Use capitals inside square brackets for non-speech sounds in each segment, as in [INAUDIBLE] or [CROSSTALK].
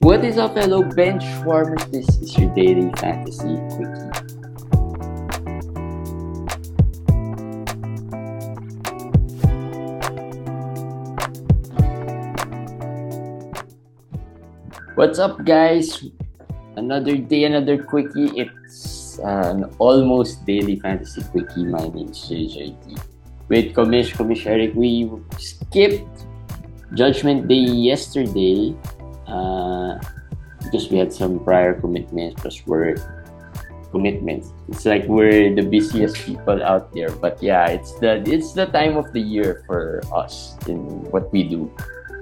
What is up, fellow bench warmers? This is your daily fantasy quickie. What's up, guys? Another day, another quickie. It's uh, an almost daily fantasy quickie. My name is JJT. With Commish, Commish Eric, we skipped Judgment Day yesterday uh, because we had some prior commitments plus work commitments. It's like we're the busiest people out there. But yeah, it's the it's the time of the year for us in what we do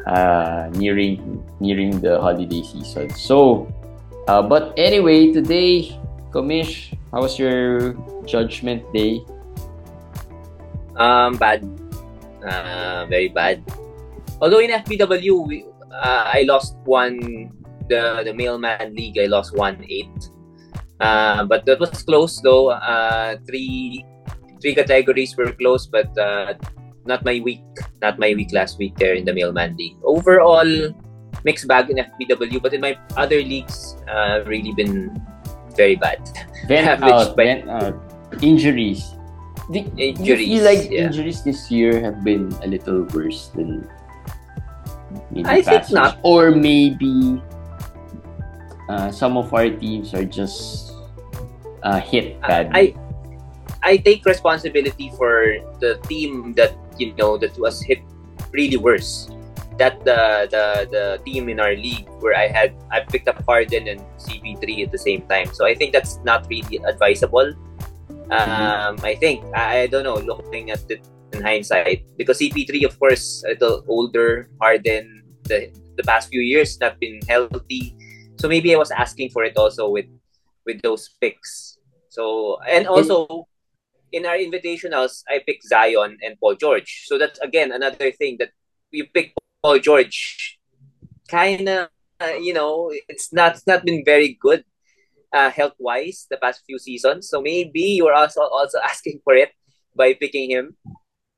uh, nearing nearing the holiday season. So, uh, but anyway, today, Commish, how was your Judgment Day? Um, bad. Uh, very bad. Although in FBW, we, uh, I lost one, the the mailman league, I lost one eight. Uh, but that was close though. Uh, three three categories were close, but uh, not my week, not my week last week there in the mailman league. Overall, mixed bag in FBW, but in my other leagues, uh, really been very bad. Vent out, vent out. Injuries. The, injuries. You feel like yeah. injuries this year have been a little worse than maybe I think not. Or maybe uh, some of our teams are just uh, hit badly. I I take responsibility for the team that you know that was hit really worse. That the the the team in our league where I had I picked up Harden and CP3 at the same time. So I think that's not really advisable. Um, I think I, I don't know. Looking at it in hindsight, because CP3 of course a little older, Harden the the past few years not been healthy. So maybe I was asking for it also with with those picks. So and also in our invitationals, I picked Zion and Paul George. So that's again another thing that you pick Paul George. Kind of, uh, you know, it's not it's not been very good uh, health wise the past few seasons. So maybe you're also also asking for it by picking him.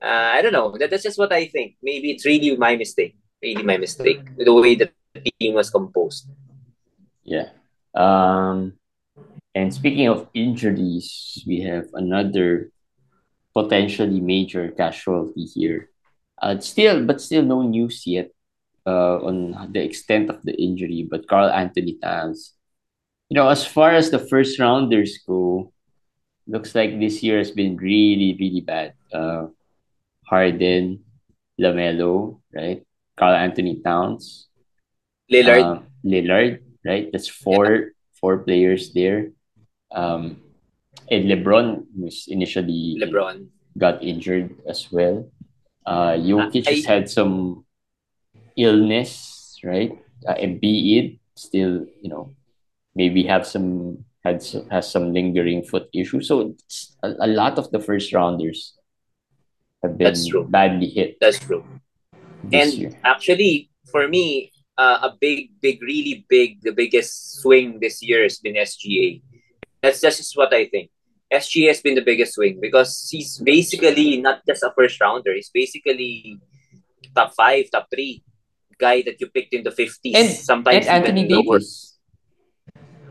Uh, I don't know. That, that's just what I think. Maybe it's really my mistake. Really my mistake. The way that the team was composed. Yeah. Um, and speaking of injuries, we have another potentially major casualty here. Uh, still, but still no news yet uh, on the extent of the injury. But Karl-Anthony Towns, you know, as far as the first rounders go, looks like this year has been really, really bad. Uh, Harden, Lamelo, right? Karl-Anthony Towns, Lillard. uh, Lillard, right? That's four four players there. Um, and LeBron was initially LeBron. got injured as well. Uh, Jokic I- has had some illness, right? Uh, Embiid still, you know, maybe have some had some, has some lingering foot issue. So it's a, a lot of the first rounders have been That's true. badly hit That's true. and year. actually, for me, uh, a big, big, really big, the biggest swing this year has been SGA. That's that's just what I think. SGA has been the biggest swing because he's basically not just a first rounder. He's basically top five, top three guy that you picked in the fifties. And, sometimes and Anthony. Davis.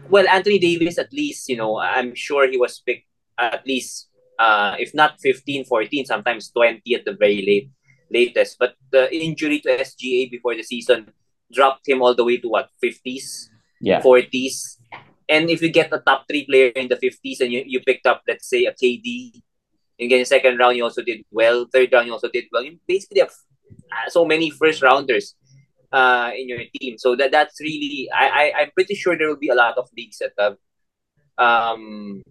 Well, Anthony Davis, at least, you know, I'm sure he was picked at least, uh, if not 15, 14, sometimes 20 at the very late latest. But the injury to SGA before the season dropped him all the way to what, 50s, Yeah. 40s. And if you get a top three player in the 50s and you, you picked up, let's say, a KD, and again, second round, you also did well. Third round, you also did well. You basically have uh, so many first rounders uh, in your team. So that that's really I, I I'm pretty sure there will be a lot of leagues that have um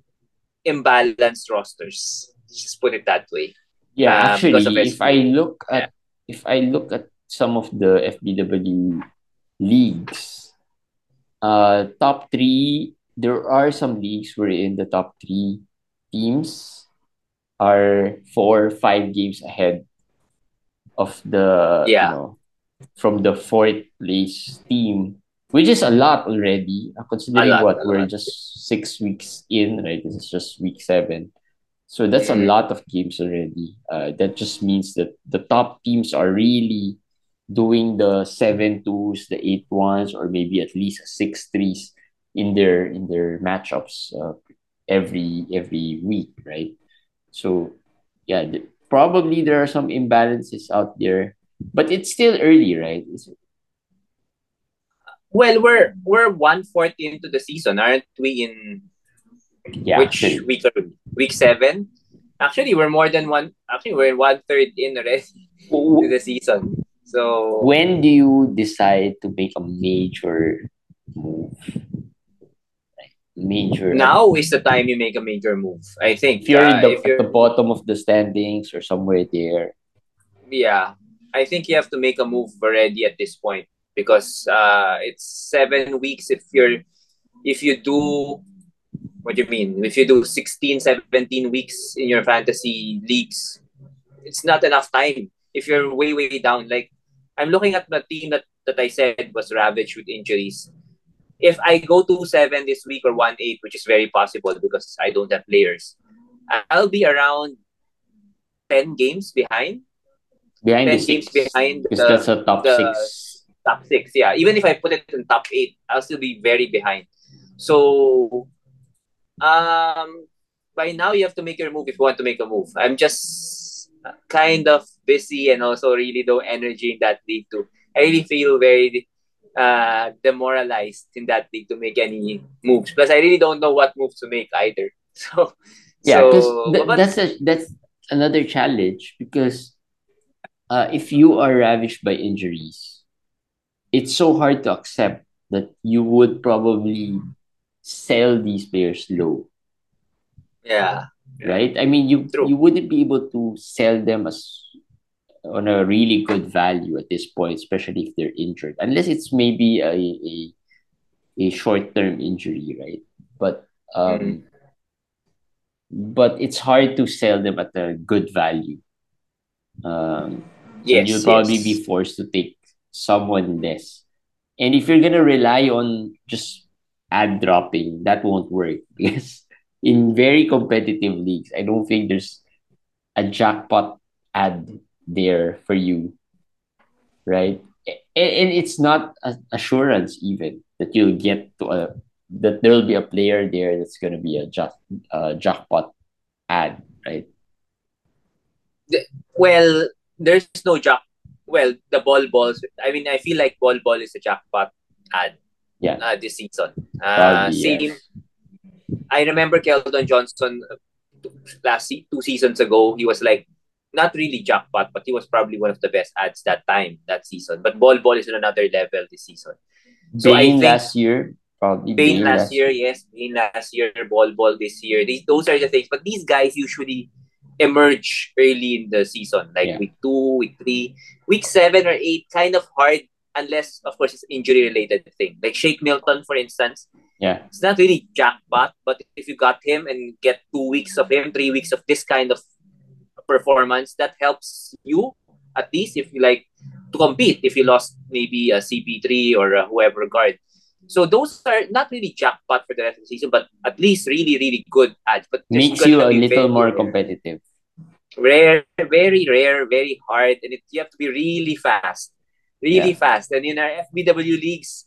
imbalanced rosters. Just put it that way. Yeah, uh, actually, if I look at if I look at some of the FBW leagues, uh, top three, there are some leagues where in the top three teams are four, five games ahead of the Yeah. you know from the fourth place team, which is a lot already. Considering lot, what we're just six weeks in, right? This is just week seven. So that's a Mhm. lot of games already. Uh, that just means that the top teams are really doing the seven twos, the eight ones, or maybe at least six threes in their in their matchups uh, every every week, right? So yeah, th- probably there are some imbalances out there, but it's still early, right? It's, Well, we're we're one fourth into the season, aren't we? In yeah, which actually. week are we? Week seven. Actually, we're more than one. Actually, we're one third in already [LAUGHS] to the season. So When do you decide to make a major move? Like major. now is the time you make a major move. I think. if you're in Uh, the, you're, the bottom of the standings or somewhere there, yeah, I think you have to make a move already at this point because uh, it's seven weeks. If you're, if you do, what do you mean? If you do 16, 17 weeks in your fantasy leagues, it's not enough time. If you're way, way down, like I'm looking at the team that, that I said was ravaged with injuries. If I go to seven this week or one eight, which is very possible because I don't have players, I'll be around ten games behind. behind the 10 games six, behind because the- that's a top the- six. Top six. Yeah, even if I put it in top eight, I'll still be very behind. So, um, by now you have to make your move if you want to make a move. I'm just kind of busy and also really low energy in that league too. I really feel very uh demoralized in that league to make any moves. Plus, I really don't know what moves to make either. [LAUGHS] So, Yeah, because so, but- that's a that's another challenge because uh, if you are ravished by injuries, it's so hard to accept that you would probably sell these players low, yeah, right? I mean, you True. you wouldn't be able to sell them as on a really good value at this point, especially if they're injured, unless it's maybe a a, a short term injury, right? But um, but it's hard to sell them at a good value. Um, so yes, you'll probably yes. be forced to take someone less. And if you're gonna rely on just ad dropping, that won't work [LAUGHS] because in very competitive leagues, I don't think there's a jackpot ad there for you, right? And, it's not an assurance even that you'll get to a that there will be a player there that's gonna be a jack uh, jackpot ad, right? Well, there's no jack. Well, the Bol Bols. I mean, I feel like Bol Bol is a jackpot ad. Yeah. Uh, this season. Uh, Probably, same. yes. I remember Keldon Johnson uh, last se- two seasons ago. He was like not really jackpot, but he was probably one of the best ads that time that season. But Bol Bol is on another level this season. So I think- last year, probably Bane last year, yes. Bane last year, Bol Bol this year. These those are the things. But these guys usually emerge early in the season, like Yeah. week two, week three, week seven or eight. Kind of hard unless, of course, it's injury related thing. Like Shake Milton, for instance, Yeah, it's not really jackpot, but if you got him and get two weeks of him, three weeks of this kind of performance, that helps you at least if you like to compete. If you lost maybe a CP3 or a whoever guard. So those are not really jackpot for the rest of the season, but at least really, really good ads. But makes you a little more competitive. Rare, very rare, very hard, and it, you have to be really fast, really Yeah. fast. And in our FBW leagues,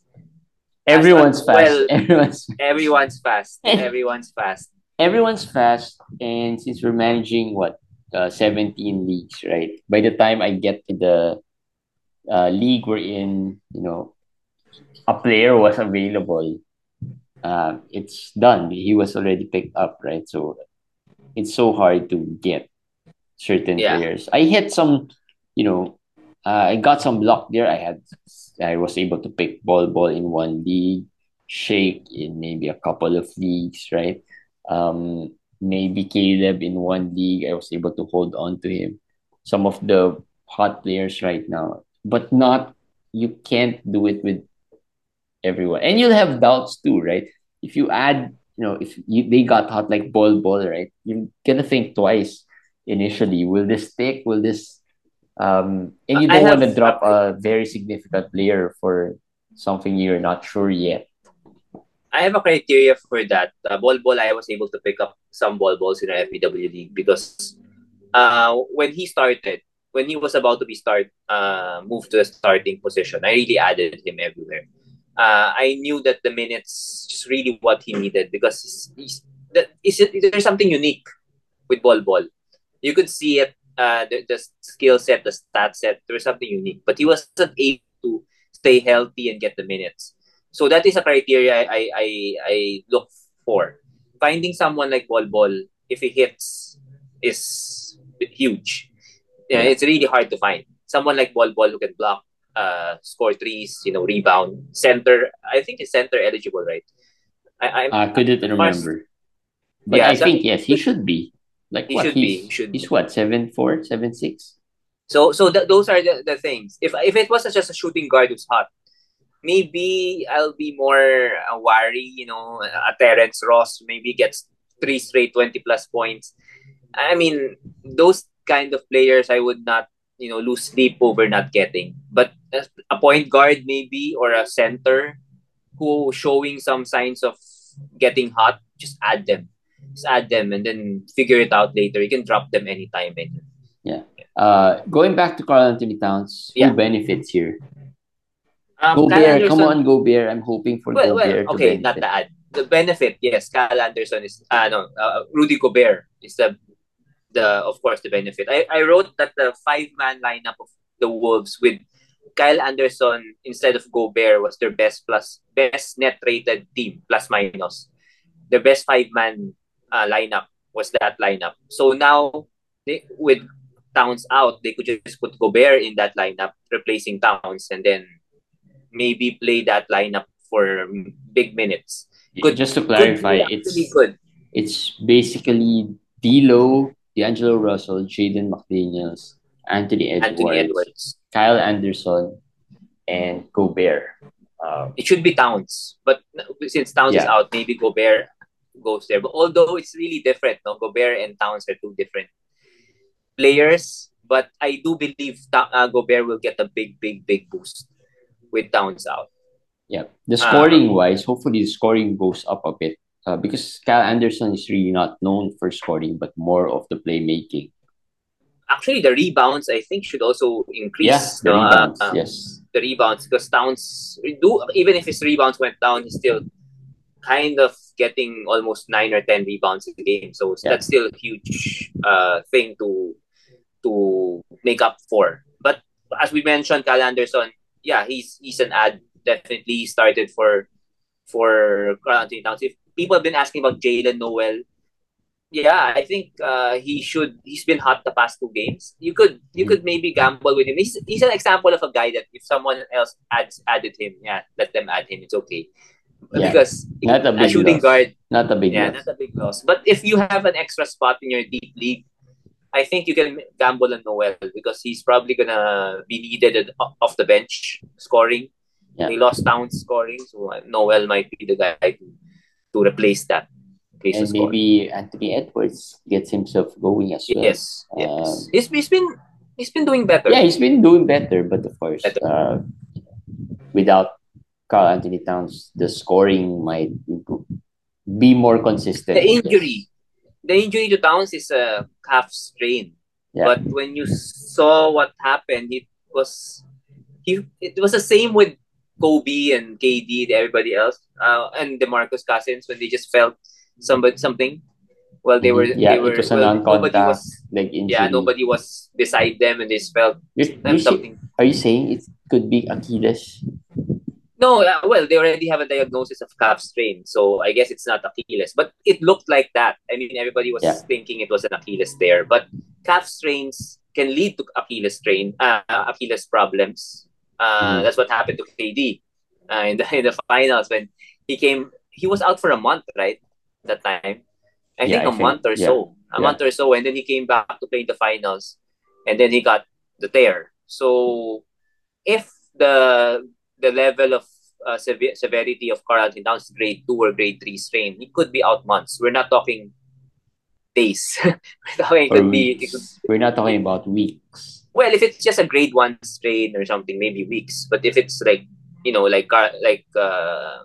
Everyone's well- fast. Everyone's [LAUGHS] everyone's fast. [LAUGHS] everyone's fast. everyone's fast, and since we're managing what uh, seventeen leagues, right? By the time I get to the uh, league we're in, you know, a player was available. Uh, it's done. He was already picked up, right? So it's so hard to get certain Yeah. players. I hit some, you know, uh, I got some luck there. I had, I was able to pick Bol Bol in one league, shake in maybe a couple of leagues, right? Um, maybe Caleb in one league. I was able to hold on to him. Some of the hot players right now, but not. You can't do it with everyone, and you'll have doubts too, right? If you add, you know, if you, they got hot like Bol Bol, right? You're gonna think twice initially. Will this stick? Will this? Um, and you don't want to drop a very significant player for something you're not sure yet. I have a criteria for that. Uh, Bol Bol, I was able to pick up some Bol Bols in our FBW league because uh, when he started, when he was about to be start uh moved to the starting position, I really added him everywhere. Uh, I knew that the minutes is really what he needed because he's, he's that is there's something unique with Bol Bol. You could see it, uh, the, the skill set, the stat set. There was something unique, but he wasn't able to stay healthy and get the minutes. So that is a criteria I I, I look for. Finding someone like Bol Bol, if he hits, is huge. Yeah, it's really hard to find someone like Bol Bol who can block, uh, score threes, you know, rebound, center. I think he's center eligible, right? I I, I couldn't remember. But yeah, I so think yes, he should be. Like he what? Should he's, be. He should he's be. what seven four, seven six. So so th- those are the, the things. If if it was just a shooting guard who's hot, maybe I'll be more uh, wary. You know, a Terrence Ross maybe gets three straight twenty plus points. I mean, those kind of players I would not you know lose sleep over not getting. But a point guard maybe or a center who showing some signs of getting hot, just add them just add them and then figure it out later. You can drop them anytime. And, yeah. Uh, going back to Karl-Anthony Towns, who yeah. benefits here? Um, Gobert, come on, go Bear. I'm hoping for well, Gobert. Well, okay, not the ad. The benefit, yes. Kyle Anderson is, uh, no, uh, Rudy Gobert is the, the of course, the benefit. I, I wrote that the five man lineup of the Wolves with Kyle Anderson instead of Gobert was their best plus best net rated team plus minus. Their best five man uh, lineup was that lineup. So now, they, with Towns out, they could just put Gobert in that lineup, replacing Towns, and then maybe play that lineup for big minutes. Good, just to clarify, it's good. It's basically D'Lo, D'Angelo Russell, Jaden McDaniels, Anthony Edwards, Anthony Edwards, Kyle Anderson, and Gobert. Uh, it should be Towns, but since Towns yeah. is out, maybe Gobert goes there. But although it's really different, no, Gobert and Towns are two different players. But I do believe uh, Gobert will get a big, big, big boost with Towns out. Yeah, the scoring um, wise, hopefully the scoring goes up a bit uh, because Kyle Anderson is really not known for scoring, but more of the playmaking. Actually, the rebounds I think should also increase. Yeah, the rebounds. Uh, yes, the rebounds because Towns do even if his rebounds went down, he still kind of getting almost nine or ten rebounds a game. So yeah. that's still a huge uh, thing to to make up for. But as we mentioned, Kyle Anderson, yeah, he's he's an ad. Definitely started for for Karl-Anthony Towns. If people have been asking about Jaylen Nowell, yeah, I think uh, he should. He's been hot the past two games. You could you could maybe gamble with him. He's, he's an example of a guy that if someone else adds added him, yeah, let them add him. It's okay yeah. because not a, big a shooting loss. guard, not a big yeah, loss. not a big loss. But if you have an extra spot in your deep league, I think you can gamble on Nowell because he's probably gonna be needed off the bench scoring. Yeah. They lost Towns scoring, so Nowell might be the guy to, to replace that. Replace and maybe Anthony Edwards gets himself going as well. Yes, yes. Um, he's, he's been he's been doing better. Yeah, he's been doing better, but of course, uh, without Karl-Anthony Towns, the scoring might improve, be more consistent. The injury, the injury to Towns is a calf strain. Yeah. But when you saw what happened, it was he. It was the same with Kobe and KD and everybody else, uh, and DeMarcus Cousins when they just felt somebody something. Well, they were. Yeah, they were, it was well, nobody was. Like injury. Yeah, nobody was beside them, and they felt you, you something. See, are you saying it could be Achilles? No, uh, well, they already have a diagnosis of calf strain, so I guess it's not Achilles. But it looked like that. I mean, everybody was yeah. thinking it was an Achilles there. But calf strains can lead to Achilles strain, uh, Achilles problems. Uh, mm. That's what happened to KD uh, in the [LAUGHS] in the finals when he came. He was out for a month, right? That time, I yeah, think I a think, month or yeah. so, a month or so, and then he came back to play in the finals, and then he got the tear. So, if the the level of uh, sev- severity of Karl-Anthony Towns grade 2 or grade 3 strain, it could be out months. We're not talking days. [LAUGHS] We're talking it could be, it could, We're not talking about weeks. Well, if it's just a grade 1 strain or something, maybe weeks. But if it's like, you know, like like uh,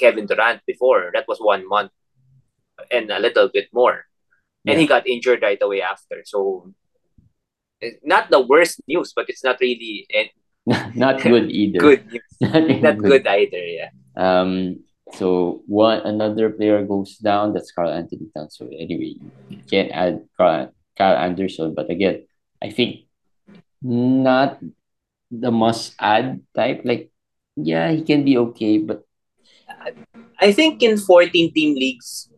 Kevin Durant before, that was one month and a little bit more. And he got injured right away after. So It's not the worst news, but it's not really eh, [LAUGHS] not good either. good [LAUGHS] not, Not good either. Yeah. Um, so one another player goes down. That's Karl-Anthony Towns. So anyway, you can't add Carl, Carl Anderson, but again, I think not the must add type. Like, yeah, he can be okay, but I think in 14 team leagues,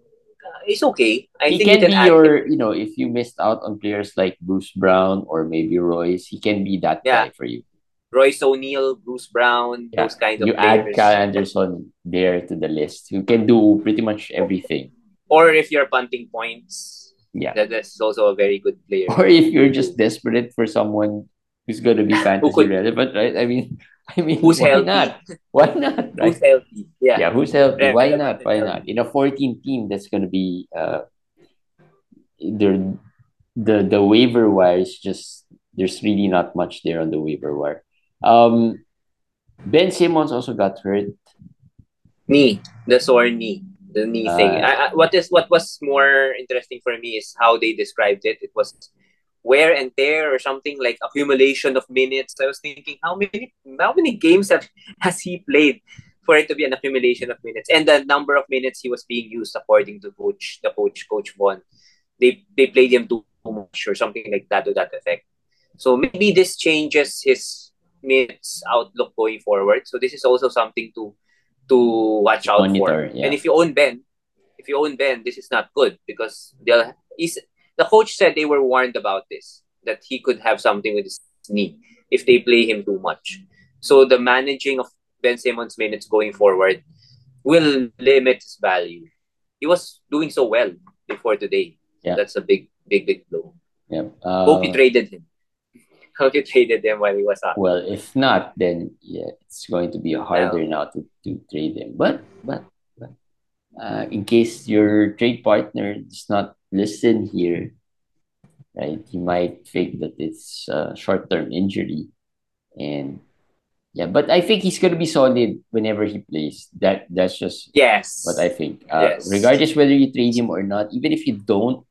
uh, it's okay. I he think can you be your. him. You know, if you missed out on players like Bruce Brown or maybe Royce, he can be that Yeah. guy for you. Royce O'Neale, Bruce Brown, Yeah. those kind of You add players. Carl Anderson there to the list, who can do pretty much everything. Or if you're punting points, Yeah. that, that's also a very good player. or if you're just desperate for someone who's gonna be [LAUGHS] fantasy could- relevant, right? I mean, [LAUGHS] I mean, Who's why healthy? not? Why not? [LAUGHS] Right? Who's healthy? Yeah. yeah, who's healthy? Why not? Why not? In a 14 team, that's gonna be uh, there. The the waiver wire is just there's really not much there on the waiver wire. Um, Ben Simmons also got hurt. Knee, the sore knee, the knee Uh, thing. I, I, what is what was more interesting for me is how they described it. It was wear and tear or something like accumulation of minutes. I was thinking, how many how many games have has he played for it to be an accumulation of minutes and the number of minutes he was being used according to coach the coach coach Vaughn. They they played him too much or something like that to that effect. So maybe this changes his minutes outlook going forward. So this is also something to to watch out Monitor, for. yeah. And if you own Ben, if you own Ben, this is not good because they'll he's the coach said they were warned about this that he could have something with his knee if they play him too much. So the managing of Ben Simmons minutes going forward will limit his value. He was doing so well before today. Yeah. That's a big, big, big blow. Yeah. Uh, Hope you traded him. Traded him while he was out. Well, if not, then yeah, it's going to be harder now to, to trade them. But but, but uh, in case your trade partner does not listen here, right? You might think that it's a short term injury, and yeah. But I think he's gonna be solid whenever he plays. That that's just Yes. what I think. Uh, Yes. Regardless whether you trade him or not, even if you don't,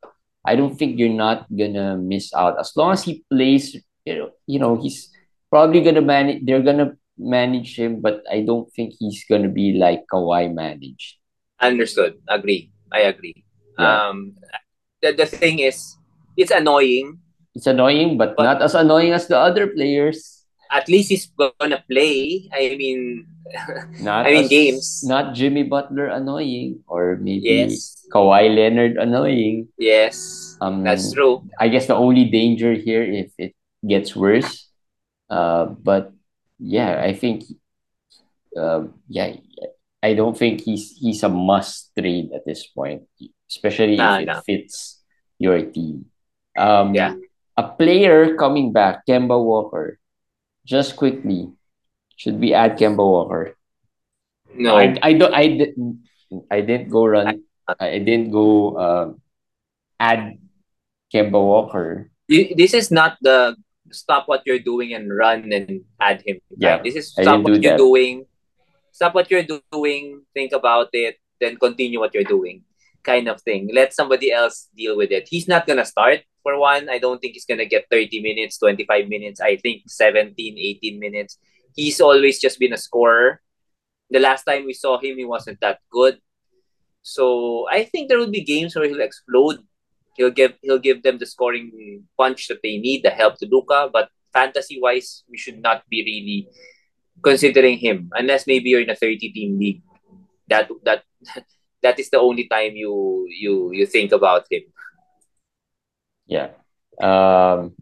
I don't think you're not gonna miss out. As long as he plays, you know, you know he's probably gonna manage. They're gonna manage him, but I don't think he's gonna be like Kawhi managed. Understood. Agree. I agree. Yeah. Um, the, the thing is, it's annoying. It's annoying, but, But- not as annoying as the other players. At least he's gonna play. I mean, [LAUGHS] Not I mean, as- games. Not Jimmy Butler annoying, or maybe yes, Kawhi Leonard annoying. yes, Um, that's true. I guess the only danger here if it gets worse. Uh, but yeah, I think, uh, yeah, I don't think he's he's a must trade at this point, especially Nah, if it nah. fits your team. Um, Yeah. a player coming back, Kemba Walker. Just quickly, should we add Kemba Walker? No, I, I don't I didn't I didn't go run I, I didn't go uh, add Kemba Walker. This is not the stop what you're doing and run and add him. Yeah, right? This is stop what you're that. doing. Stop what you're doing. Think about it. Then continue what you're doing. Kind of thing. Let somebody else deal with it. He's not gonna start for one. I don't think he's gonna get 30 minutes, 25 minutes. I think 17, 18 minutes. He's always just been a scorer. The last time we saw him, he wasn't that good. So I think there will be games where he'll explode he'll give he'll give them the scoring punch that they need, the help to Luka. But fantasy wise, we should not be really considering him unless maybe you're in a 30 team league. That that [LAUGHS] that is the only time you you you think about him. Yeah. Um,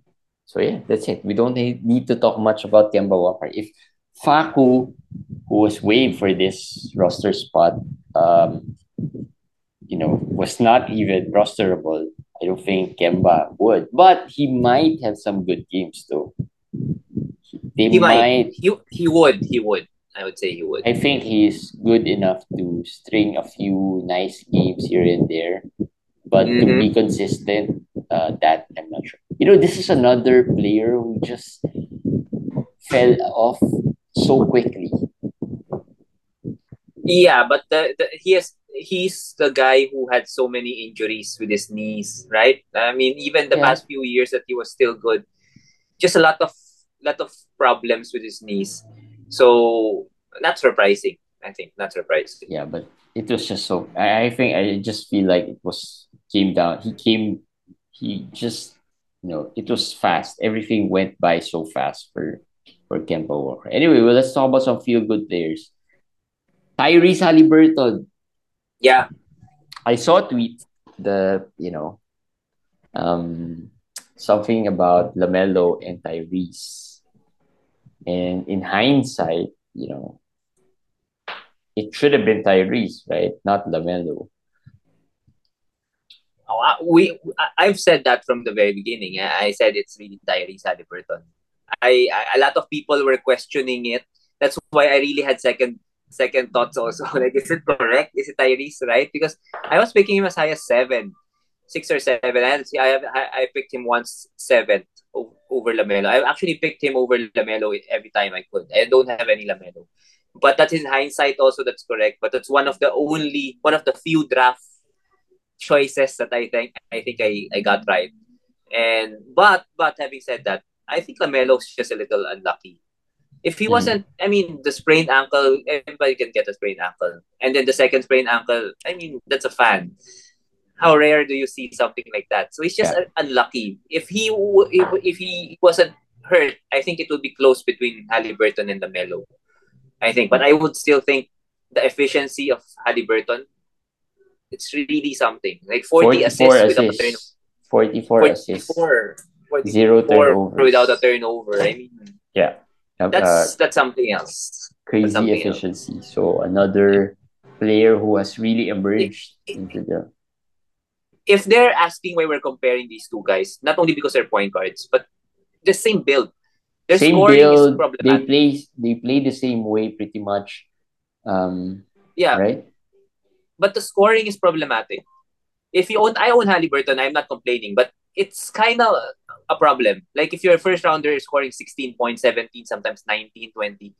so yeah, that's it. We don't need, to talk much about Kemba Walker. If Facu, who was waived for this roster spot, um, you know, was not even rosterable, I don't think Kemba would. But he might have some good games though. They He might. might. He he would he would. I would say he would. I think he's good enough to string a few nice games here and there, but to Mhm. be consistent, uh, that I'm not sure. You know, this is another player who just fell off so quickly. Yeah, but the, the he has he's the guy who had so many injuries with his knees, right? I mean, even the Yeah. past few years that he was still good, just a lot of lot of problems with his knees. So not surprising. I think not surprising. Yeah, but it was just so. I, I think I just feel like it was came down. He came. He just you know it was fast. Everything went by so fast for for Kemba Walker. Anyway, well, let's talk about some feel good players. Tyrese Halliburton. Yeah, I saw a tweet the you know um something about Lamelo and Tyrese. And in hindsight, you know, it should have been Tyrese, right? Not Lamelo. Oh, uh, we I- I've said that from the very beginning. I I said it's really Tyrese Halliburton. I, I a lot of people were questioning it. That's why I really had second second thoughts also. [LAUGHS] like, is it correct? Is it Tyrese right? Because I was picking him as high as seven, six or seven. I I have I, I picked him once seventh over Lamelo. I actually picked him over Lamelo every time I could. I don't have any Lamelo, but that's in hindsight also. That's correct. But that's one of the only one of the few draft choices that I think I think I, I got right. And but but having said that, I think Lamelo's just a little unlucky. If he Mm. wasn't, I mean, the sprained ankle, everybody can get a sprained ankle, and then the second sprained ankle, I mean, that's a fan. How rare do you see something like that? So he's just Yeah. unlucky. If he if, if he wasn't hurt, I think it would be close between Halliburton and Lamelo. I think, but I would still think the efficiency of Halliburton, it's really something. Like 40 assists 44 without a turnover. assists. 44 assists. 44, 44 Zero turnovers. without a turnover. I mean, Yeah. Uh, that's that's something else. crazy something else. efficiency. So another player who has really emerged into the If they're asking why we're comparing these two guys, not only because they're point guards, but the same build. Their same scoring is build. They problematic. play they play the same way pretty much. Um, yeah, right. but the scoring is problematic. If you own, I own Halliburton, I'm not complaining, but it's kind of a problem. Like if your first rounder is scoring 16 points, 17, sometimes 19, 20,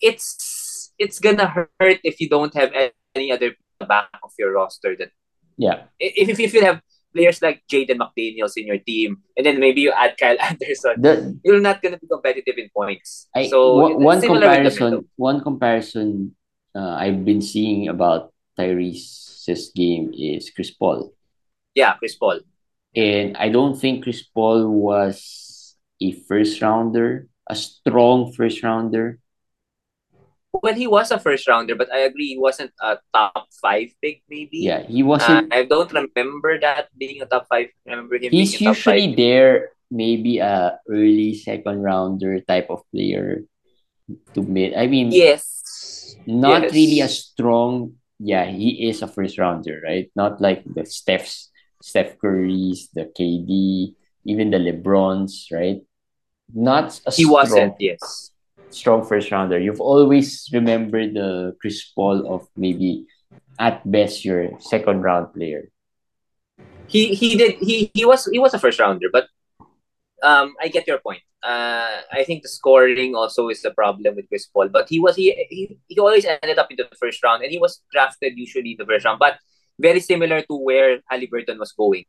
it's it's gonna hurt if you don't have any other back of your roster that Yeah. if, if, if you have players like Jaden McDaniels in your team, and then maybe you add Kyle [LAUGHS] Anderson, The you're not gonna be competitive in points. I, so one, one comparison one comparison uh, I've been seeing about Tyrese's game is Chris Paul. Yeah, Chris Paul. And I don't think Chris Paul was a first rounder, a strong first rounder. Well, he was a first rounder, but I agree he wasn't a top five pick, maybe. Yeah, he Uh, wasn't. I don't remember that being a top five. I remember him he's being a top usually there, maybe a early second rounder type of player to mid. I mean, Yes. not yes. really a strong. Yeah, he is a first rounder, right? Not like the Steph's, Steph Curry's, the KD, even the LeBrons, right? Not a He strong, wasn't. Yes. strong first rounder. You've always remembered the Chris Paul of maybe at best your second round player. He he did he he was he was a first rounder, but um I get your point. Uh, I think the scoring also is the problem with Chris Paul, but he was he he, he always ended up in the first round, and he was drafted usually in the first round, but very similar to where Halliburton was going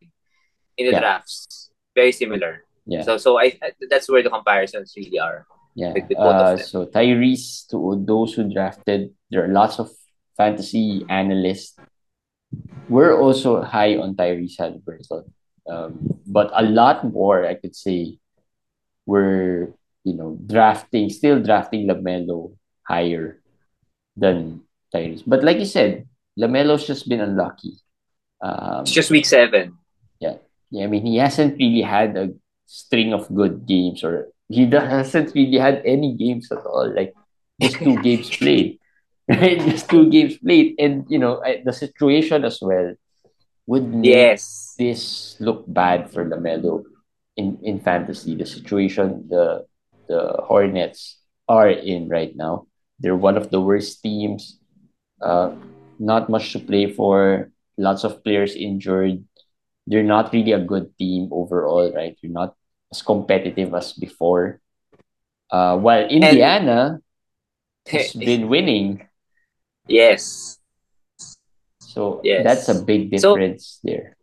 in the Yeah. drafts. Very similar. Yeah. So so I that's where the comparisons really are. Yeah. with- with Uh, so Tyrese, to those who drafted, there are lots of fantasy analysts. We're also high on Tyrese Halliburton. Um, but a lot more, I could say, were, you know, drafting, still drafting LaMelo higher than Tyrese. But like you said, LaMelo's just been unlucky. Um, It's just week seven. yeah, yeah. I mean, he hasn't really had a string of good games, or he [LAUGHS] hasn't really had any games at all. Like just two [LAUGHS] games played, right? [LAUGHS] Just two games played, and you know I, the situation as well would make Yes. this look bad for Lamelo in in fantasy. The situation the the Hornets are in right now. They're one of the worst teams. Uh, not much to play for. Lots of players injured. They're not really a good team overall, right? They're not as competitive as before. Uh, while Indiana [LAUGHS] has been winning, yes. so Yes. that's a big So- difference there.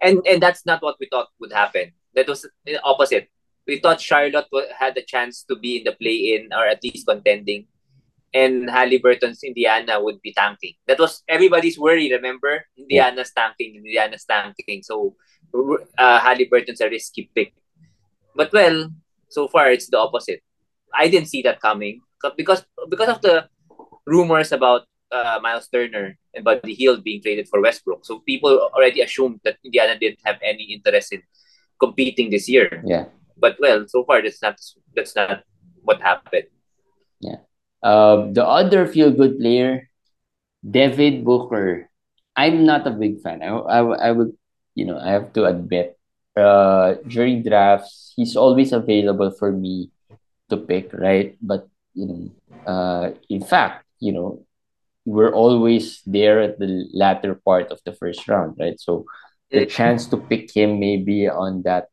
And and that's not what we thought would happen. That was the opposite. We thought Charlotte had a chance to be in the play-in or at least contending, and Halliburton's Indiana would be tanking. That was everybody's worry. Remember, Indiana's tanking, Indiana's tanking. So uh, Halliburton's a risky pick. But well, so far it's the opposite. I didn't see that coming because because of the rumors about uh, Miles Turner and Buddy Hield being traded for Westbrook. So people already assumed that Indiana didn't have any interest in competing this year. Yeah. But well, so far that's not that's not what happened. Yeah. Um, the other feel good player, Devin Booker. I'm not a big fan. I, I, I would, you know, I have to admit, uh, during drafts, he's always available for me to pick, right? But, you know, uh, in fact, you know, we're always there at the latter part of the first round, right? So the chance to pick him maybe on that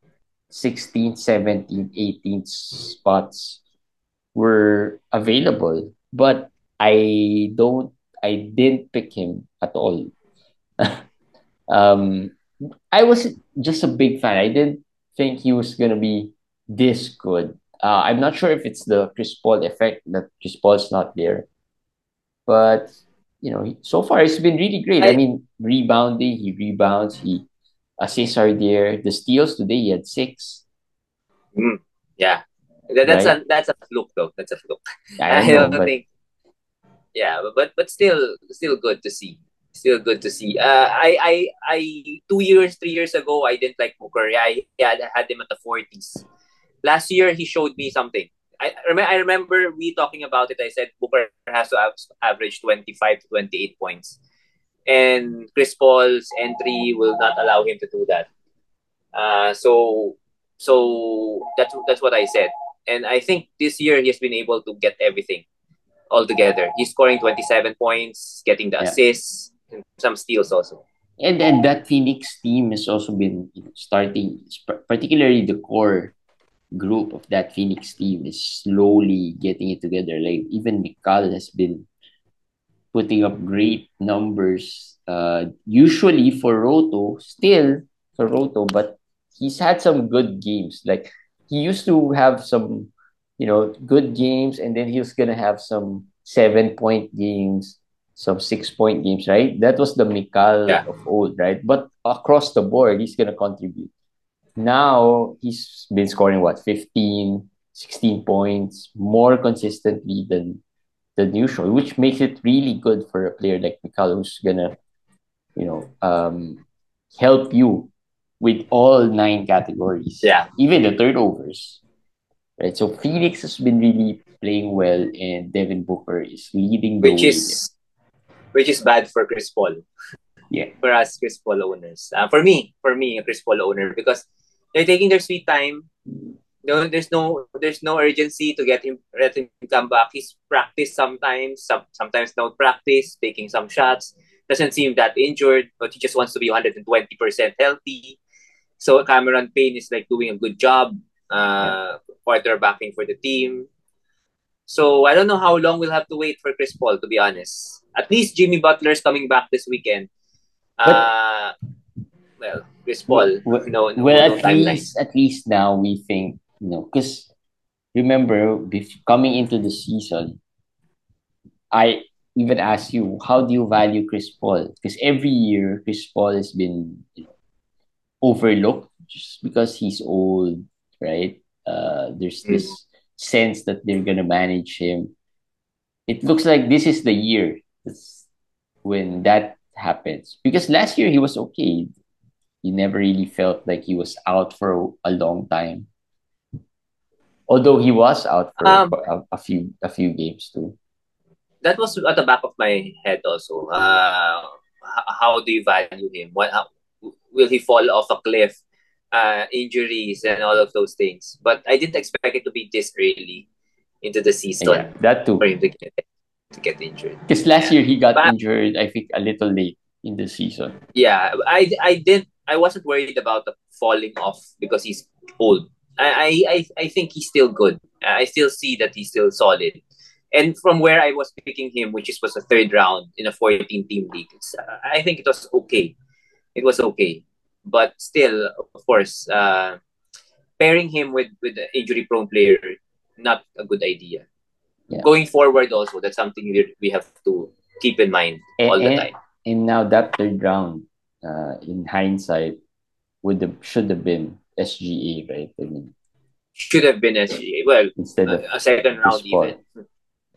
16th, 17th, 18th spots were available, but I don't, I didn't pick him at all. [LAUGHS] um, I was just a big fan. I didn't think he was gonna be this good. Uh, I'm not sure if it's the Chris Paul effect that Chris Paul's not there, but you know, so far it's been really great. I, I mean, rebounding, he rebounds, he assists are there. The steals today, he had six. Mm, yeah, that's right? a that's a fluke though. That's a fluke. I [LAUGHS] don't, I don't think. Yeah, but but still still good to see. Still good to see. Uh, I I I two years three years ago I didn't like Booker. I yeah, I had him at the forties. Last year he showed me something. I remember I remember we talking about it. I said Booker has to average 25 to 28 points. And Chris Paul's entry will not allow him to do that. Uh, so so that's that's what I said. And I think this year he has been able to get everything all together. He's scoring 27 points, getting the yeah. assists, and some steals also. And then that Phoenix team has also been starting, particularly the core group of that Phoenix team is slowly getting it together. Like even Mikal has been putting up great numbers. Uh, usually for Roto, still for Roto, but he's had some good games. Like he used to have some, you know, good games, and then he was gonna have some seven point games, some six point games, right? That was the Mikal yeah. of old, right? But across the board, he's gonna contribute now he's been scoring what 15 16 points more consistently than than usual which makes it really good for a player like Mikal who's gonna you know um help you with all nine categories yeah even the turnovers right so Phoenix has been really playing well and Devin Booker is leading the which way is which is bad for Chris Paul yeah for us Chris Paul owners uh, for me for me a Chris Paul owner because they're taking their sweet time. No, there's no there's no urgency to get him let him come back. He's practiced sometimes, some sometimes no practice, taking some shots. Doesn't seem that injured, but he just wants to be 120% healthy. So Cameron Payne is like doing a good job, uh, quarterbacking for the team. So I don't know how long we'll have to wait for Chris Paul, to be honest. At least Jimmy Butler's coming back this weekend. Uh, well, Chris Paul. Well, no, no, well no at least at least now we think you know because remember coming into the season, I even asked you how do you value Chris Paul because every year Chris Paul has been you know, overlooked just because he's old, right? Uh, there's mm. this sense that they're gonna manage him. It looks like this is the year when that happens because last year he was okay he never really felt like he was out for a long time. Although he was out for um, a, a, few a few games too. That was at the back of my head also. Uh, how do you value him? What how, will he fall off a cliff? Uh, injuries and all of those things. But I didn't expect it to be this early into the season. Yeah, that too. For him to get, to get injured. Because last year he got but, injured, I think, a little late in the season. Yeah, I, I didn't I wasn't worried about the falling off because he's old. I, I, I think he's still good. I still see that he's still solid. And from where I was picking him, which is, was a third round in a 14 team league, uh, I think it was okay. It was okay. But still, of course, uh, pairing him with with an injury prone player not a good idea. Yeah. Going forward, also that's something we we have to keep in mind And, all the and, time. and now that third round, uh, in hindsight, would have should have been SGA, right? I mean, Should have been SGA. Well, instead of a second round even.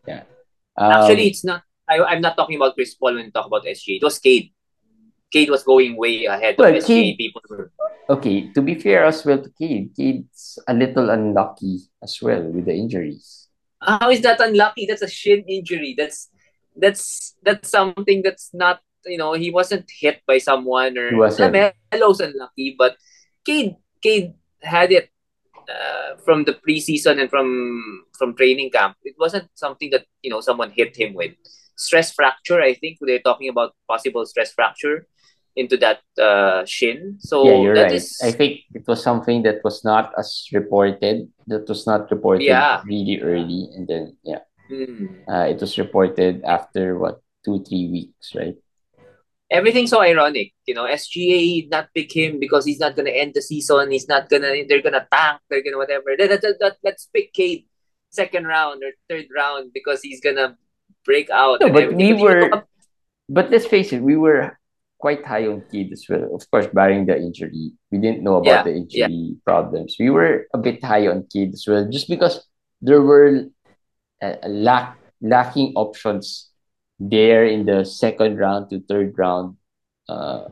um, Actually, it's not. I, I'm not talking about Chris Paul when we talk about SGA. It was Cade. Cade was going way ahead Well, of. Cade- People were okay. To be fair as well to Cade, Cade's a little unlucky as well with the injuries. How is that unlucky? That's a shin injury. That's that's that's something that's not you know he wasn't hit by someone or. LaMelo's unlucky, but Cade Cade had it uh, from the preseason and from from training camp. It wasn't something that you know someone hit him with stress fracture. I think they're talking about possible stress fracture into that uh, shin. So yeah, you're that right. is- I think it was something that was not as reported. That was not reported Yeah. really early, and then yeah, Hmm. uh, it was reported after what two three weeks, right? everything's so ironic. You know, SGA not pick him because he's not gonna end the season. He's not gonna. They're gonna tank. They're gonna whatever. Let, let, let, let's pick Cade second round or third round because he's gonna break out. No, but we were- But let's face it, we were quite high on Cade as well. Of course, barring the injury, we didn't know about Yeah, the injury problems. We were a bit high on Cade as well, just because there were uh, lack lacking options there in the second round to third round uh,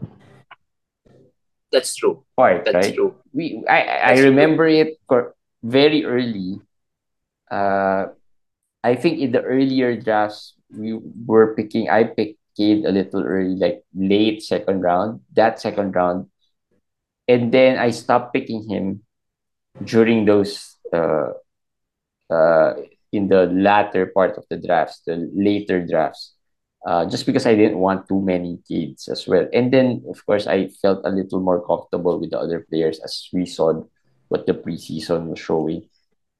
that's true. part, That's right? true. we I, I That's true. remember it cor- very early. Uh, I think in the earlier drafts we were picking. I picked Cade a little early, like late second round. That second round, and then I stopped picking him during those uh, uh, in the latter part of the drafts, the later drafts. Uh, just because I didn't want too many kids as well. And then, of course, I felt a little more comfortable with the other players as we saw what the preseason was showing.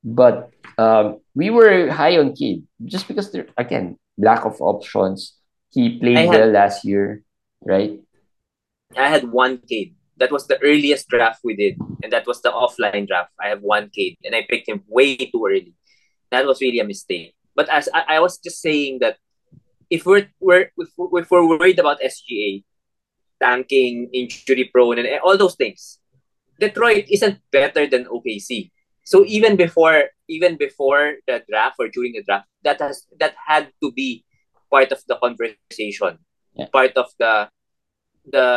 But um, we were high on Cade just because there again lack of options. He played had- well last year, right? I had one Cade. That was the earliest draft we did, and that was the offline draft. I have one Cade, and I picked him way too early. That was really a mistake. But as I, I was just saying that if we're, we're if, we're- if we're worried about SGA, tanking, injury prone, and all those things, Detroit isn't better than OKC. So even before even before the draft or during the draft, that has that had to be part of the conversation, Yeah. part of the the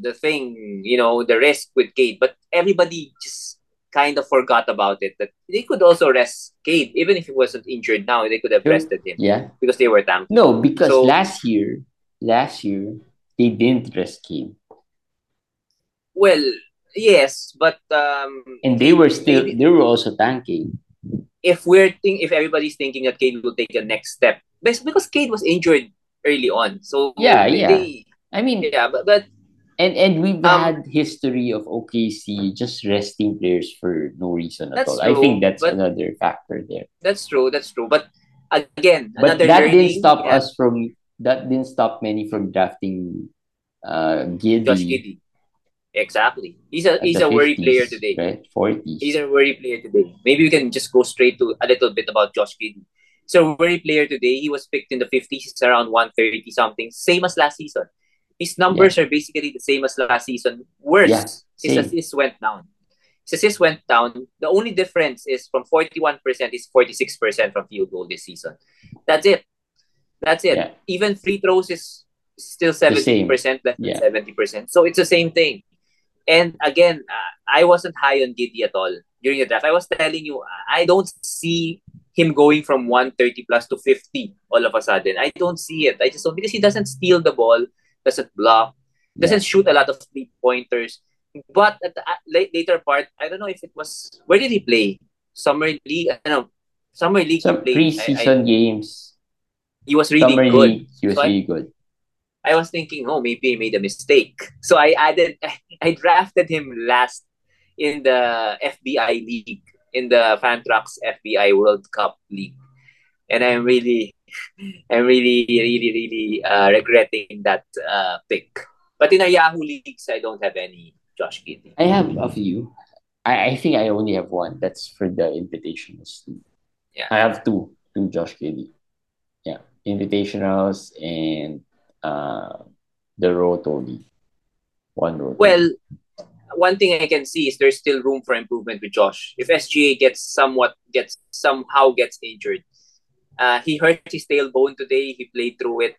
the thing, you know, the risk with Cade. But everybody just kind of forgot about it. That they could also rest Cade, even if he wasn't injured now, they could have rested him Yeah. because they were tanking. No, because So- last year, last year they didn't rest Cade, Well, yes, but um, and they were still they were also tanking. If we're think if everybody's thinking that Cade will take a next step, because Cade was injured early on, so Yeah, they- yeah. they- I mean, yeah, but, but And and we've Um, had history of OKC just resting players for no reason at all. I think that's another factor there. that's true, that's true. But again, But another that didn't stop yeah, us from that didn't stop many from drafting uh Giddey Josh Giddey. Exactly, he's a at he's a worry player today. right? Forties. He's a worry player today. Maybe we can just go straight to a little bit about Josh Giddey. So worry player today. He was picked in the fifties. It's around one thirty something, same as last season. His numbers are basically the same as last season. Worse, Yeah, his assists went down. His assists went down. The only difference is from forty one percent is forty six percent from field goal this season. That's it. That's it. Yeah. Even free throws is still seventy percent less than Yeah. seventy percent. So it's the same thing. And again, uh, I wasn't high on Giddy at all during the draft. I was telling you, I don't see him going from 130 plus to 50 all of a sudden. I don't see it. I just don't because he doesn't steal the ball, doesn't block, doesn't shoot a lot of three pointers. But at the uh, late, later part, I don't know if it was where did he play? Summer league. I don't know. Summer league. Some played. I- I- preseason games, he was really summer good. league, he was So I- really good. I was thinking, oh, maybe I made a mistake. So I added, [LAUGHS] I drafted him last in the FBI league, in the Fantrax FBI World Cup league, and I'm really, [LAUGHS] I'm really, really, really uh, regretting that uh, pick. But in our Yahoo leagues, I don't have any Josh Giddey. I have a few. I, I think I only have one. That's for the invitationals. Yeah. I have two. Two Josh Giddey. Yeah. Invitationals and uh the Roto League. One Roto. Well, one thing I can see is there's still room for improvement with Josh. If SGA gets somewhat gets somehow gets injured, uh, he hurt his tailbone today. He played through it.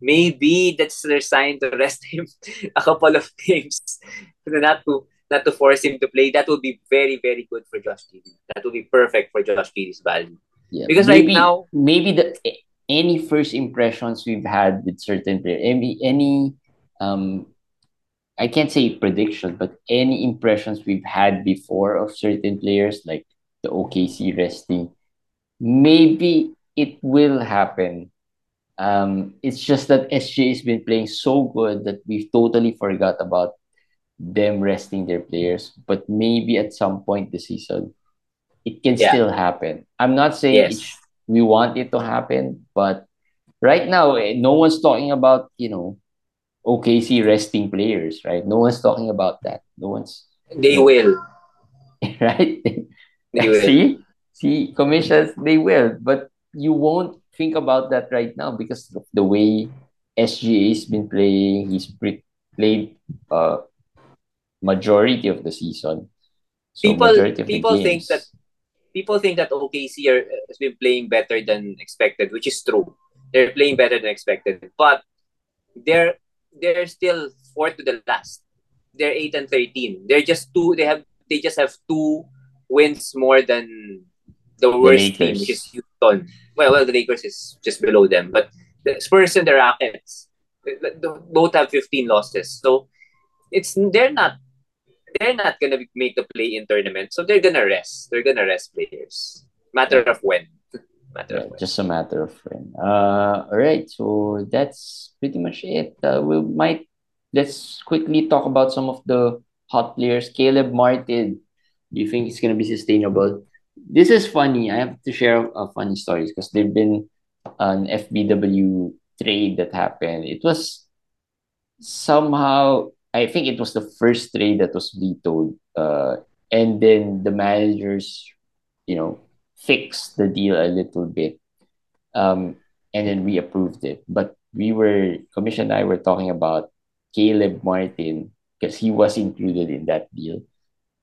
Maybe that's their sign to rest him [LAUGHS] a couple of games, [LAUGHS] not to not to force him to play. That would be very very good for Josh Giddey. That would be perfect for Josh Giddey's value. yeah. because maybe, right now- maybe the any first impressions we've had with certain players, any any um I can't say prediction, but any impressions we've had before of certain players like the OKC resting, maybe it will happen. Um, it's just that SGA has been playing so good that we've totally forgot about them resting their players. But maybe at some point this season, it can Yeah. still happen. I'm not saying Yes. We want it to happen, but right now, eh, no one's talking about you know OKC resting players, right? No one's talking about that. No one's They will. [LAUGHS] right. They will. see, see, commissions they will, but you won't think about that right now because of the way SGA's been playing. He's pre- played uh majority of the season. So People- people think that- People think that OKC are, uh, has been playing better than expected, which is true. They're playing better than expected, but they're they're still fourth to the last. They're eight and thirteen. They're just two. They have they just have two wins more than the worst team, which is Houston. Well, well, the Lakers is just below them, but the Spurs and the Rockets both have fifteen losses. So it's they're not they're not gonna make the play in tournament, so they're gonna rest. They're gonna rest players. Matter of when. Matter Yeah, of when. just a matter of when. Uh, all right, so that's pretty much it. Uh, we might let's quickly talk about some of the hot players. Caleb Martin, do you think it's gonna be sustainable? This is funny. I have to share a funny stories because there've been an FBW trade that happened. It was somehow I think it was the first trade that was vetoed. Uh, and then the managers, you know, fixed the deal a little bit. Um, and then we approved it. But we were, Commish and I were talking about Caleb Martin because he was included in that deal.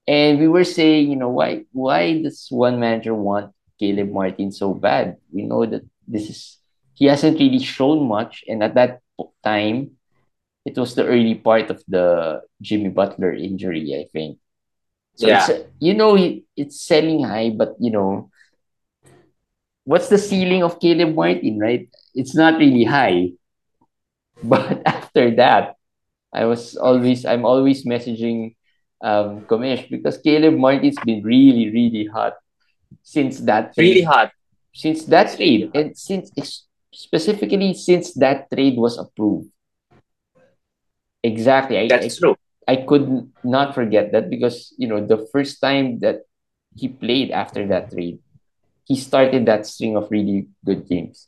And we were saying, you know, why why does one manager want Caleb Martin so bad? We know that this is he hasn't really shown much, and at that time, it was the early part of the Jimmy Butler injury, I think. So Yeah. it's you know it's selling high, but you know what's the ceiling of Caleb Martin, right? It's not really high. [LAUGHS] But after that, I was always I'm always messaging um Commish because Caleb Martin's been really, really hot since that trade. Really hot. Since that trade. And since specifically since that trade was approved. Exactly. I, I That's true. I could not forget that because you know the first time that he played after that trade, he started that string of really good games.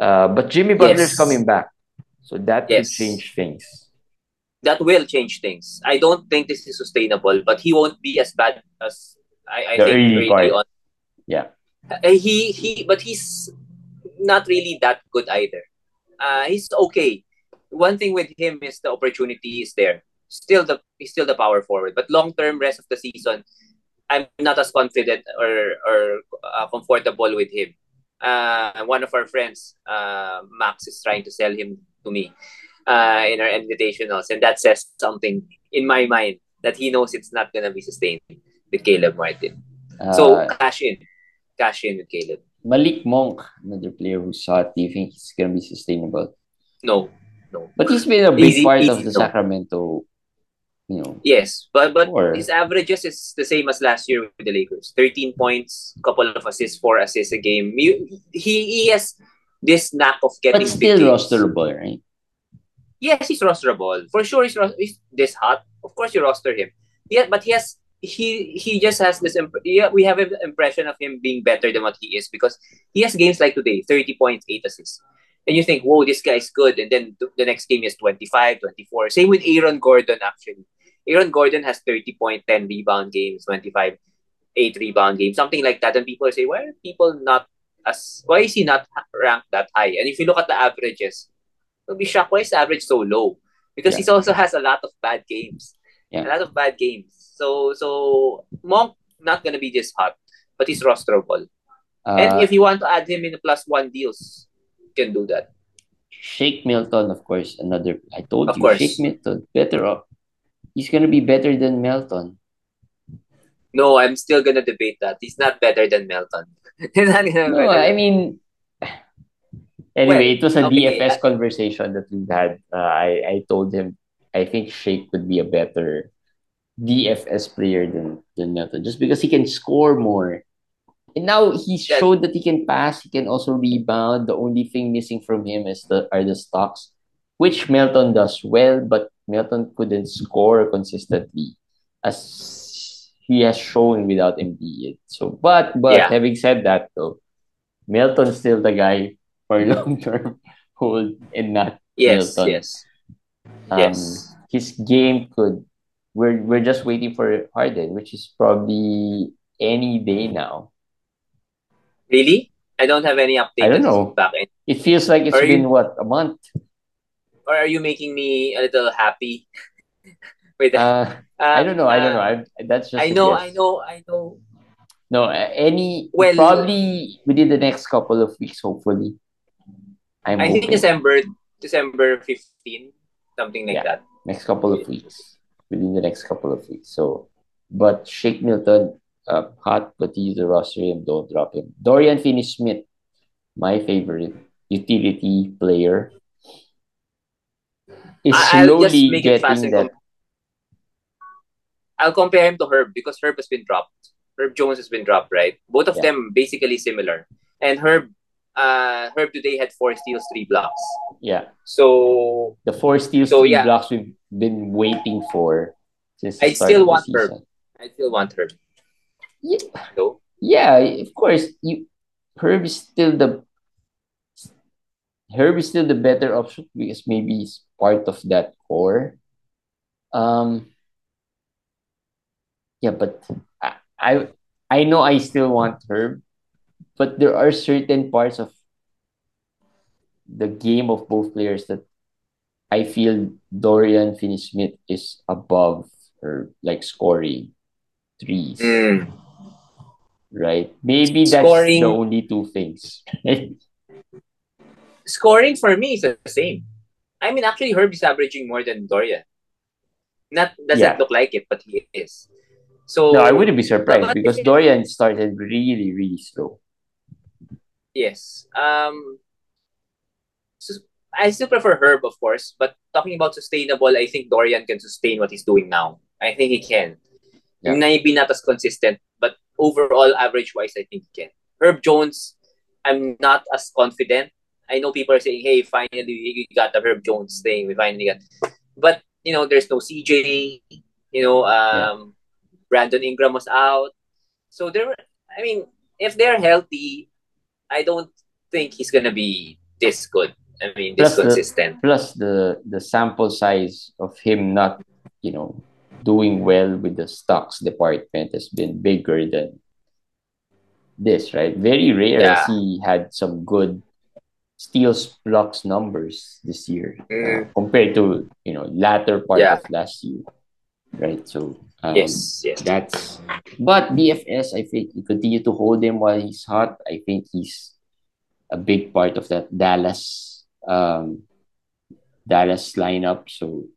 Uh, but Jimmy Butler's Yes. coming back, so that Yes. could change things. That will change things. I don't think this is sustainable, but he won't be as bad as I, I The think early early on. Yeah. Uh, he he but he's not really that good either. Uh, he's okay. One thing with him is the opportunity is there. Still the he's still the power forward, but long term rest of the season, I'm not as confident or or uh, comfortable with him. Uh, one of our friends, uh, Max, is trying to sell him to me uh, in our invitationals, and that says something in my mind that he knows it's not gonna be sustained with Caleb Martin. So Uh, cash in, cash in with Caleb. Malik Monk, another player who's hot. Do you think he's gonna be sustainable? No, But he's been a big Easy- part easy of the no. Sacramento, you know. yes, but but Or- his averages is the same as last year with the Lakers. Thirteen points, couple of assists, four assists a game. He he, has this knack of getting But still rosterable, right? Yes, he's rosterable for sure. He's, he's this hot. Of course, you roster him. Yeah, but he has he he just has this. Imp- yeah, we have an impression of him being better than what he is because he has games like today, thirty points, eight assists. And you think, whoa, this guy's good. And then the next game is 25, 24. Same with Aaron Gordon, actually. Aaron Gordon has 30 point, 10 rebound games, 25, 8 rebound games, something like that. And people say, why are people not as, why is he not ranked that high? And if you look at the averages, you'll be shocked, why is the average so low? Because Yeah. he also has a lot of bad games. Yeah. A lot of bad games. So, so Monk not gonna be this hot, but he's rosterable. Uh, and if you want to add him in the plus one deals, can do that. Shake Milton, of course, another. I told Of you, course. Shake Milton, better up. He's gonna be better than Melton. No, I'm still gonna debate that. He's not better than Melton. [LAUGHS] He's not gonna No, I mean, anyway, Well, it was a okay, DFS uh, conversation that we had. Uh, I I told him I think Shake would be a better DFS player than than Melton, just because he can score more. And now he showed that he can pass. He can also rebound. The only thing missing from him is the are the stocks, which Melton does well, but Melton couldn't score consistently, as he has shown without Embiid. So, but but Yeah. having said that, though, Melton's still the guy for [LAUGHS] long term hold and not yes, Milton. yes, um, yes. his game could. We're we're just waiting for Harden, which is probably any day now. Really? I don't have any update. I don't know. Back end. It feels like it's Are you- been what a month. Or are you making me a little happy? [LAUGHS] That? Uh, I don't know. I don't know. Uh, I, that's just. I know. I know, I know. No, any Well- probably within the next couple of weeks, hopefully. I'm I think December, December 15, something like Yeah. that. next couple of weeks, within the next couple of weeks. So, but Shake Milton, uh, hot, but the roster him. Don't drop him. Dorian Finney-Smith, my favorite utility player, is I- I'll just slowly make it fast getting that. I'll compare him to Herb because Herb has been dropped. Herb Jones has been dropped, right? Both of Yeah. them basically similar. And Herb, uh, Herb today had four steals, three blocks. Yeah, So the four steals, So, three yeah. blocks we've been waiting for since I still want Herb. I still want Herb. Yeah, So yeah, of course. You Herb is still the Herb is still the better option because maybe he's part of that core. Um. Yeah, but I I, I know I still want Herb, but there are certain parts of the game of both players that I feel Dorian Finney-Smith is above Herb, like scoring threes mm, right? Maybe that's Scoring- the only two things. [LAUGHS] right? scoring for me is the same. I mean, actually, Herb is averaging more than Dorian. Not doesn't Yeah. look like it, but he is. So no, I wouldn't be surprised because Dorian started really, really slow. Yes. Um. So I still prefer Herb, of course, but talking about sustainable, I think Dorian can sustain what he's doing now. I think he can. Yeah. Maybe not as consistent, overall, average wise, I think he can. Herb Jones, I'm not as confident. I know people are saying, "Hey, finally we got the Herb Jones thing. We finally got," but you know, there's no CJ. You know, um, Brandon Ingram was out, so there. Were, I mean, if they're healthy, I don't think he's gonna be this good. I mean, this Plus the- consistent. Plus the the sample size of him not, you know, doing well with the stocks department has been bigger than this, right? Very rare Yeah. he had some good steals blocks numbers this year uh, Mm. compared to you know latter part Yeah. of last year, right? So um, yes, yes. That's but DFS, I think you continue to hold him while he's hot. I think he's a big part of that Dallas um Dallas lineup. So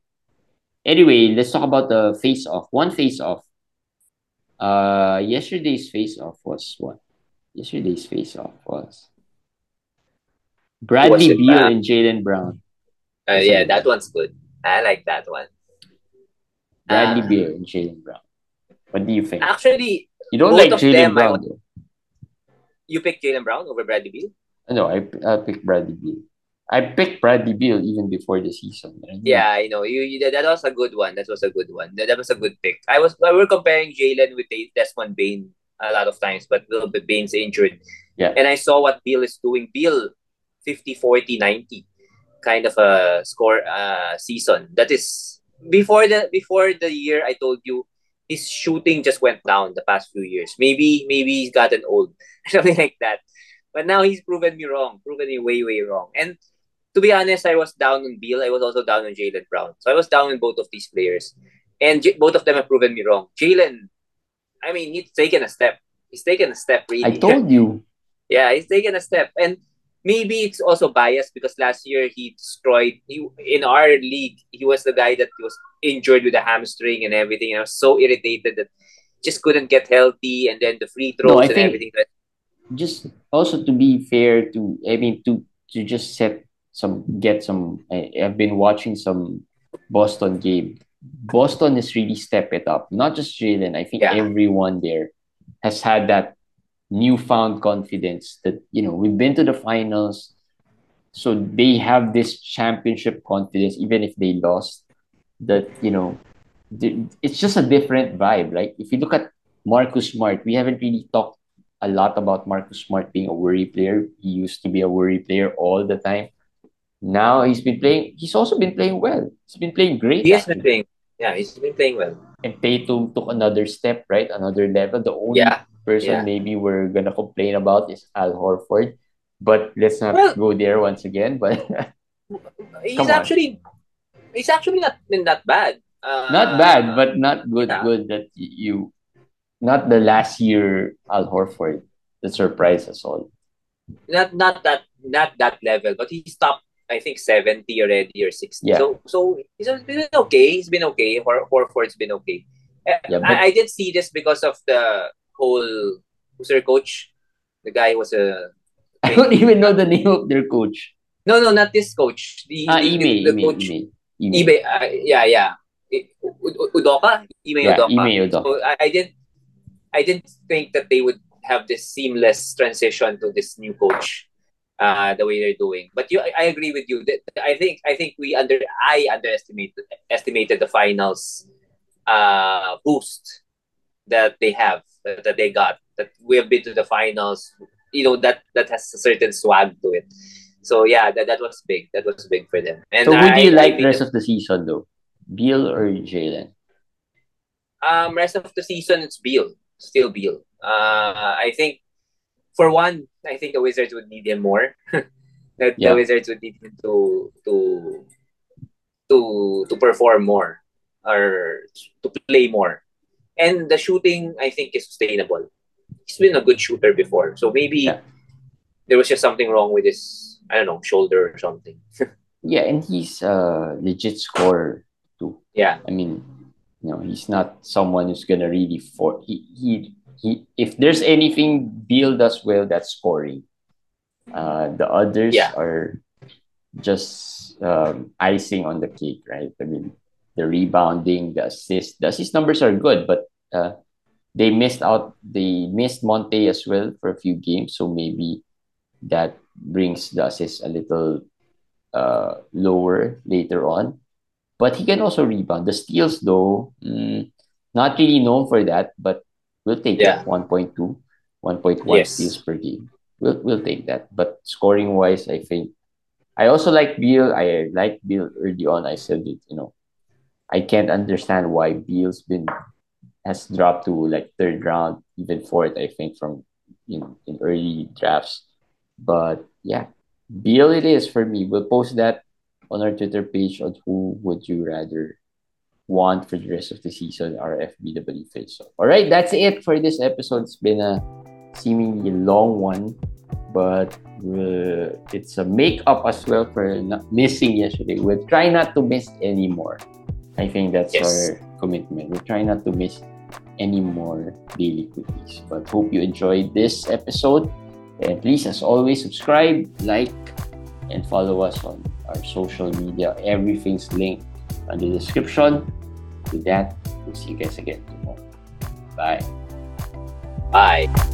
anyway, let's talk about the face off. One face off. Uh yesterday's face off was what? Yesterday's face off was Bradley Beal and Jaylen Brown. Uh, yeah, that one's good. I like that one. Bradley Uh, Beal and Jaylen Brown. What do you think? Actually, You don't like Jaylen Brown want- you pick Jaylen Brown over Bradley Beal. No, I I pick Bradley Beal. I picked Bradley Beal even before the season. I didn't- Yeah, I know. You, you that was a good one. That was a good one. That, that was a good pick. I was we were comparing Jaylen with Des- Desmond Bane a lot of times, but little bit Bane's injured. Yeah. And I saw what Beal is doing. Beal 50 40 90 kind of a score uh season. That is before the before the year I told you his shooting just went down the past few years. Maybe maybe he's gotten old, [LAUGHS] something like that. But now he's proven me wrong, proven me way way wrong. And to be honest, I was down on Beal. I was also down on Jaylen Brown. So I was down on both of these players, and J- both of them have proven me wrong. Jaylen, I mean, he's taken a step. He's taken a step. Really, I told you. yeah, he's taken a step, and maybe it's also biased because last year he destroyed. He in our league, he was the guy that was injured with a hamstring and everything. And I was so irritated that just couldn't get healthy, and then the free throws No, I and think- everything. Just also to be fair to I mean to to just set some get some I, I've been watching some Boston game. Boston has really stepped it up. Not just Jaylen. I think Yeah. everyone there has had that newfound confidence that you know we've been to the finals, so they have this championship confidence even if they lost. That you know, it's just a different vibe. Like if you look at Marcus Smart, we haven't really talked a lot about Marcus Smart being a worry player. He used to be a worry player all the time. Now he's been playing. He's also been playing well. He's been playing great. he has been playing. Yeah, he's been playing well. And Tatum took another step, right? Another level. The only Yeah, person yeah. maybe we're gonna complain about is Al Horford. But let's not Well- go there once again. But [LAUGHS] he's actually he's actually not been that bad. Uh, not bad, but not good. yeah. Good that you, not the last year Al Horford that surprised us all. not not that not that level, but he's top I think seventy already or sixty. Yeah. So so he's been okay. He's been okay. Hor- Horford's been okay. Uh, Yeah, but- I, I did see this because of the whole who's their coach? The guy was a I don't even know the name of their coach. no no not this coach. The, Ah, the, Ime, the, Ime, coach Ime, Ime. Ibe, uh, yeah yeah. I- U- U- Udoka Ime Yeah, Udoka. Ime Udoka. So I, I didn't I didn't think that they would have this seamless transition to this new coach uh the way they're doing. But you I, I agree with you that I think I think we under I underestimated estimated the finals uh boost that they have that, they got that we have been to the finals you know that that has a certain swag to it so yeah that, that was big that was big for them and So who do you I like the rest of the season though? Beal or Jaylen? Um, rest of the season, it's Beal. Still Beal. Uh, I think, for one, I think the Wizards would need him more. [LAUGHS] that Yeah. the Wizards would need him to to to to perform more or to play more. And the shooting, I think, is sustainable. He's been a good shooter before, so maybe Yeah. there was just something wrong with his, I don't know, shoulder or something. [LAUGHS] Yeah, and he's a legit scorer too. yeah, I mean, you know, he's not someone who's gonna really for he he, he if there's anything Beal does well, that's scoring. Uh, the others Yeah. are just um, icing on the cake, right? I mean, the rebounding, the assist, the assist numbers are good, but uh, they missed out. They missed Monte as well for a few games, so maybe that brings the assist a little uh, lower later on. But he can also rebound. The steals, though, mm, not really known for that, but we'll take Yeah. that 1.2, 1.1 Yes. steals per game. We'll, we'll take that. But scoring wise, I think I also like Beal. I like Beal early on. I said it, you know, I can't understand why Beal's been has dropped to like third round, even fourth, I think, from know in early drafts. But yeah, Beal it is for me. We'll post that on our Twitter page on who would you rather want for the rest of the season, are FBW face off. All right, that's it for this episode. It's been a seemingly long one, but uh, it's a make up as well for not missing yesterday. We'll try not to miss anymore. I think that's Yes. our commitment. We'll try not to miss any more daily quickies. But hope you enjoyed this episode. And please, as always, subscribe, like, and follow us on our social media. Everything's linked on the description. With that, we'll see you guys again tomorrow. Bye. bye.